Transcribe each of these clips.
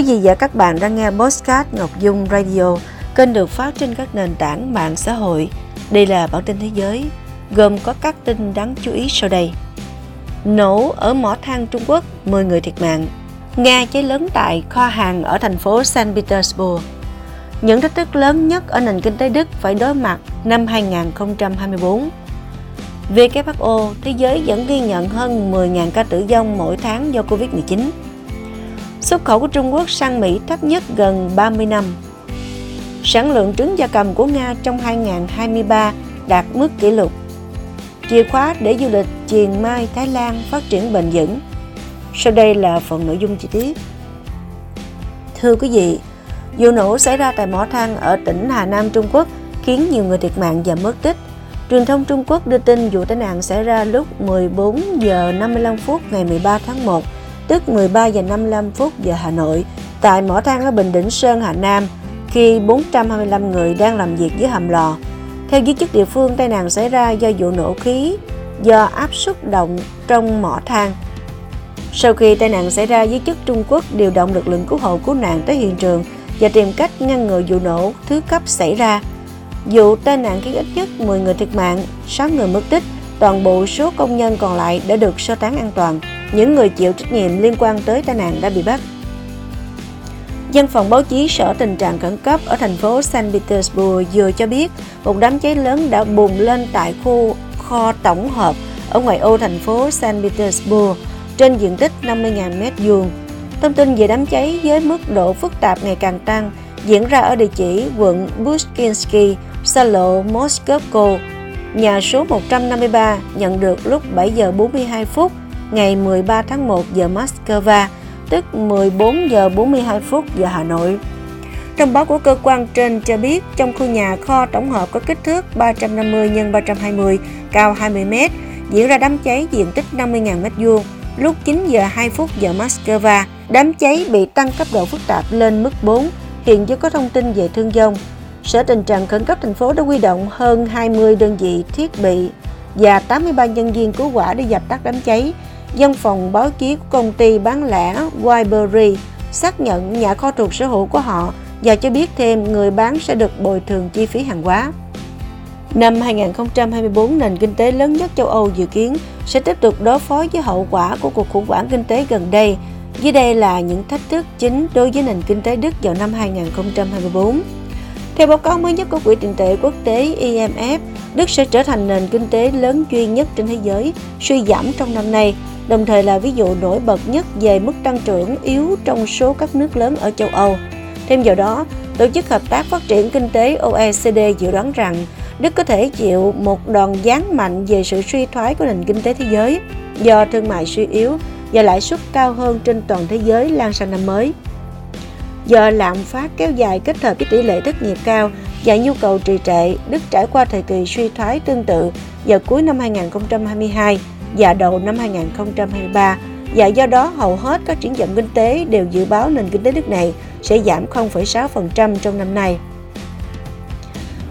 Quý vị và các bạn đang nghe Postcard Ngọc Dung Radio, kênh được phát trên các nền tảng mạng xã hội. Đây là bản tin thế giới, gồm có các tin đáng chú ý sau đây. Nổ ở mỏ than Trung Quốc, 10 người thiệt mạng. Nga cháy lớn tại kho hàng ở thành phố Saint Petersburg. Những thách thức lớn nhất ở nền kinh tế Đức phải đối mặt năm 2024. WHO, thế giới vẫn ghi nhận hơn 10.000 ca tử vong mỗi tháng do Covid-19. Xuất khẩu của Trung Quốc sang Mỹ thấp nhất gần 30 năm. Sản lượng trứng gia cầm của Nga trong 2023 đạt mức kỷ lục. Chìa khóa để du lịch Chiền Mai Thái Lan phát triển bền vững. Sau đây là phần nội dung chi tiết. Thưa quý vị, vụ nổ xảy ra tại mỏ than ở tỉnh Hà Nam Trung Quốc khiến nhiều người thiệt mạng và mất tích. Truyền thông Trung Quốc đưa tin vụ tai nạn xảy ra lúc 14 giờ 55 phút ngày 13 tháng 1 tức 13 giờ 55 phút giờ Hà Nội, tại mỏ than ở Bình Định Sơn, Hà Nam, khi 425 người đang làm việc dưới hầm lò. Theo giới chức địa phương, tai nạn xảy ra do vụ nổ khí do áp suất động trong mỏ than. Sau khi tai nạn xảy ra, giới chức Trung Quốc điều động lực lượng cứu hộ cứu nạn tới hiện trường và tìm cách ngăn ngừa vụ nổ thứ cấp xảy ra. Vụ tai nạn khiến ít nhất 10 người thiệt mạng, 6 người mất tích, toàn bộ số công nhân còn lại đã được sơ tán an toàn. Những người chịu trách nhiệm liên quan tới tai nạn đã bị bắt. Văn phòng báo chí Sở Tình trạng Khẩn cấp ở thành phố Saint Petersburg vừa cho biết một đám cháy lớn đã bùng lên tại khu kho tổng hợp ở ngoại ô thành phố Saint Petersburg trên diện tích 50.000 mét vuông. Thông tin về đám cháy với mức độ phức tạp ngày càng tăng diễn ra ở địa chỉ quận Bushkinsky, xa lộ Moskovko, nhà số 153 nhận được lúc 7 giờ 42 phút ngày 13 tháng 1 giờ Moscow, tức 14 giờ 42 phút giờ Hà Nội. Thông báo của cơ quan trên cho biết trong khu nhà kho tổng hợp có kích thước 350 x 320, cao 20 m, diễn ra đám cháy diện tích 50.000 m2 lúc 9 giờ 2 phút giờ Moscow. Đám cháy bị tăng cấp độ phức tạp lên mức 4, hiện chưa có thông tin về thương vong. Sở tình trạng khẩn cấp thành phố đã huy động hơn 20 đơn vị thiết bị và 83 nhân viên cứu hỏa để dập tắt đám cháy. Văn phòng báo chí của công ty bán lẻ Wyberry xác nhận nhà kho thuộc sở hữu của họ và cho biết thêm người bán sẽ được bồi thường chi phí hàng hóa. Năm 2024, nền kinh tế lớn nhất châu Âu dự kiến sẽ tiếp tục đối phó với hậu quả của cuộc khủng hoảng kinh tế gần đây. Dưới đây là những thách thức chính đối với nền kinh tế Đức vào năm 2024. Theo báo cáo mới nhất của Quỹ tiền tệ quốc tế IMF, Đức sẽ trở thành nền kinh tế lớn duy nhất trên thế giới suy giảm trong năm nay, đồng thời là ví dụ nổi bật nhất về mức tăng trưởng yếu trong số các nước lớn ở châu Âu. Thêm vào đó, Tổ chức Hợp tác Phát triển Kinh tế OECD dự đoán rằng Đức có thể chịu một đòn giáng mạnh về sự suy thoái của nền kinh tế thế giới do thương mại suy yếu và lãi suất cao hơn trên toàn thế giới lan sang năm mới. Do lạm phát kéo dài kết hợp với tỷ lệ thất nghiệp cao và nhu cầu trì trệ, Đức trải qua thời kỳ suy thoái tương tự vào cuối năm 2022 và đầu năm 2023 và do đó hầu hết các triển vọng kinh tế đều dự báo nền kinh tế nước này sẽ giảm 0,6% trong năm nay.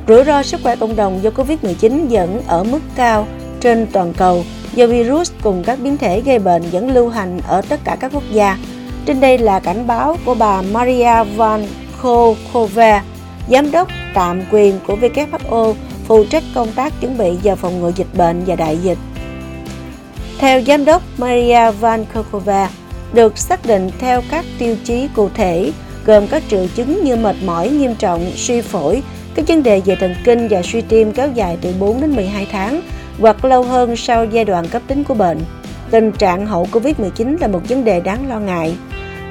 Rủi ro sức khỏe cộng đồng do Covid-19 vẫn ở mức cao trên toàn cầu do virus cùng các biến thể gây bệnh vẫn lưu hành ở tất cả các quốc gia. Trên đây là cảnh báo của bà Maria Van Kokova, giám đốc tạm quyền của WHO phụ trách công tác chuẩn bị và phòng ngừa dịch bệnh và đại dịch. Theo giám đốc Maria Van Kokova, được xác định theo các tiêu chí cụ thể gồm các triệu chứng như mệt mỏi nghiêm trọng, suy phổi, các vấn đề về thần kinh và suy tim kéo dài từ 4 đến 12 tháng hoặc lâu hơn sau giai đoạn cấp tính của bệnh. Tình trạng hậu Covid-19 là một vấn đề đáng lo ngại.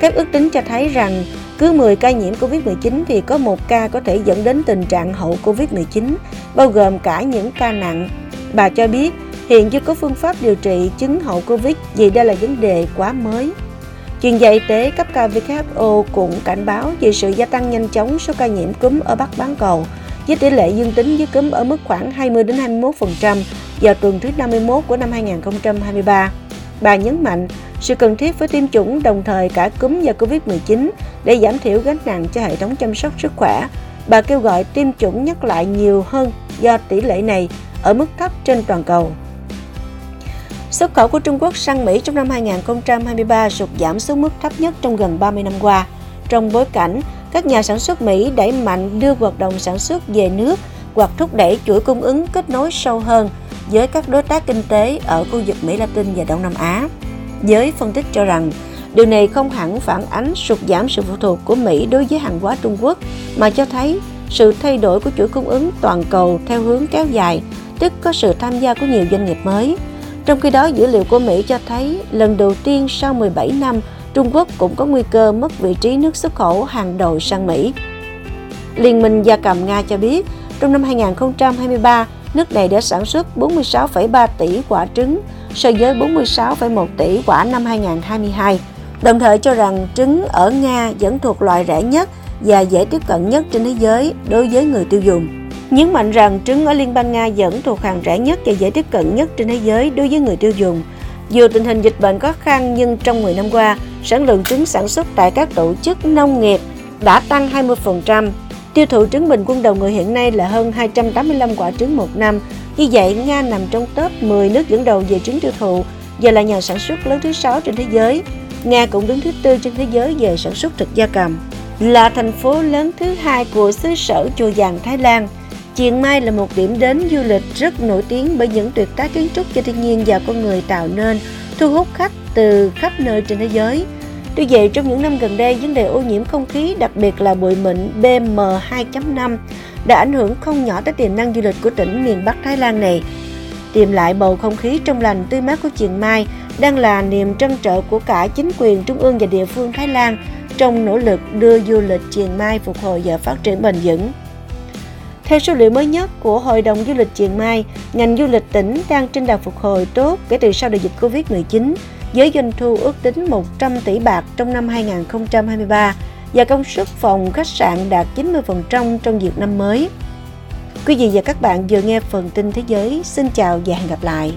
Các ước tính cho thấy rằng cứ 10 ca nhiễm Covid-19 thì có một ca có thể dẫn đến tình trạng hậu Covid-19, bao gồm cả những ca nặng. Bà cho biết hiện chưa có phương pháp điều trị chứng hậu Covid vì đây là vấn đề quá mới. Chuyên gia y tế cấp cao WHO cũng cảnh báo về sự gia tăng nhanh chóng số ca nhiễm cúm ở Bắc bán cầu, với tỷ lệ dương tính với cúm ở mức khoảng 20 đến 21% vào tuần thứ 51 của năm 2023. Bà nhấn mạnh, sự cần thiết với tiêm chủng đồng thời cả cúm và Covid-19 để giảm thiểu gánh nặng cho hệ thống chăm sóc sức khỏe. Bà kêu gọi tiêm chủng nhắc lại nhiều hơn do tỷ lệ này ở mức thấp trên toàn cầu. Xuất khẩu của Trung Quốc sang Mỹ trong năm 2023 sụt giảm xuống mức thấp nhất trong gần 30 năm qua. trong bối cảnh, các nhà sản xuất Mỹ đẩy mạnh đưa hoạt động sản xuất về nước hoặc thúc đẩy chuỗi cung ứng kết nối sâu hơn với các đối tác kinh tế ở khu vực Mỹ Latin và Đông Nam Á. Giới phân tích cho rằng điều này không hẳn phản ánh sụt giảm sự phụ thuộc của Mỹ đối với hàng hóa Trung Quốc mà cho thấy sự thay đổi của chuỗi cung ứng toàn cầu theo hướng kéo dài, tức có sự tham gia của nhiều doanh nghiệp mới. Trong khi đó, dữ liệu của Mỹ cho thấy lần đầu tiên sau 17 năm, Trung Quốc cũng có nguy cơ mất vị trí nước xuất khẩu hàng đầu sang Mỹ. Liên minh Gia cầm Nga cho biết, trong năm 2023, nước này đã sản xuất 46,3 tỷ quả trứng so với 46,1 tỷ quả năm 2022, đồng thời cho rằng trứng ở Nga vẫn thuộc loại rẻ nhất và dễ tiếp cận nhất trên thế giới đối với người tiêu dùng. Nhấn mạnh rằng trứng ở Liên bang Nga vẫn thuộc hàng rẻ nhất và dễ tiếp cận nhất trên thế giới đối với người tiêu dùng. Dù tình hình dịch bệnh khó khăn nhưng trong 10 năm qua, sản lượng trứng sản xuất tại các tổ chức nông nghiệp đã tăng 20%. Tiêu thụ trứng bình quân đầu người hiện nay là hơn 285 quả trứng một năm. Như vậy, Nga nằm trong top 10 nước dẫn đầu về trứng tiêu thụ giờ là nhà sản xuất lớn thứ 6 trên thế giới. Nga cũng đứng thứ tư trên thế giới về sản xuất thịt gia cầm. Là thành phố lớn thứ hai của xứ sở chùa vàng Thái Lan, Chiang Mai là một điểm đến du lịch rất nổi tiếng bởi những tuyệt tác kiến trúc cho thiên nhiên và con người tạo nên, thu hút khách từ khắp nơi trên thế giới. Tuy vậy, trong những năm gần đây, vấn đề ô nhiễm không khí, đặc biệt là bụi mịn PM2.5, đã ảnh hưởng không nhỏ tới tiềm năng du lịch của tỉnh miền Bắc Thái Lan này. Tìm lại bầu không khí trong lành tươi mát của Chiang Mai đang là niềm trăn trở của cả chính quyền trung ương và địa phương Thái Lan trong nỗ lực đưa du lịch Chiang Mai phục hồi và phát triển bền vững. Theo số liệu mới nhất của Hội đồng Du lịch Chiang Mai, ngành du lịch tỉnh đang trên đà phục hồi tốt kể từ sau đại dịch Covid-19, với doanh thu ước tính 100 tỷ bạc trong năm 2023 và công suất phòng khách sạn đạt 90% trong dịp năm mới. Quý vị và các bạn vừa nghe phần tin thế giới. Xin chào và hẹn gặp lại.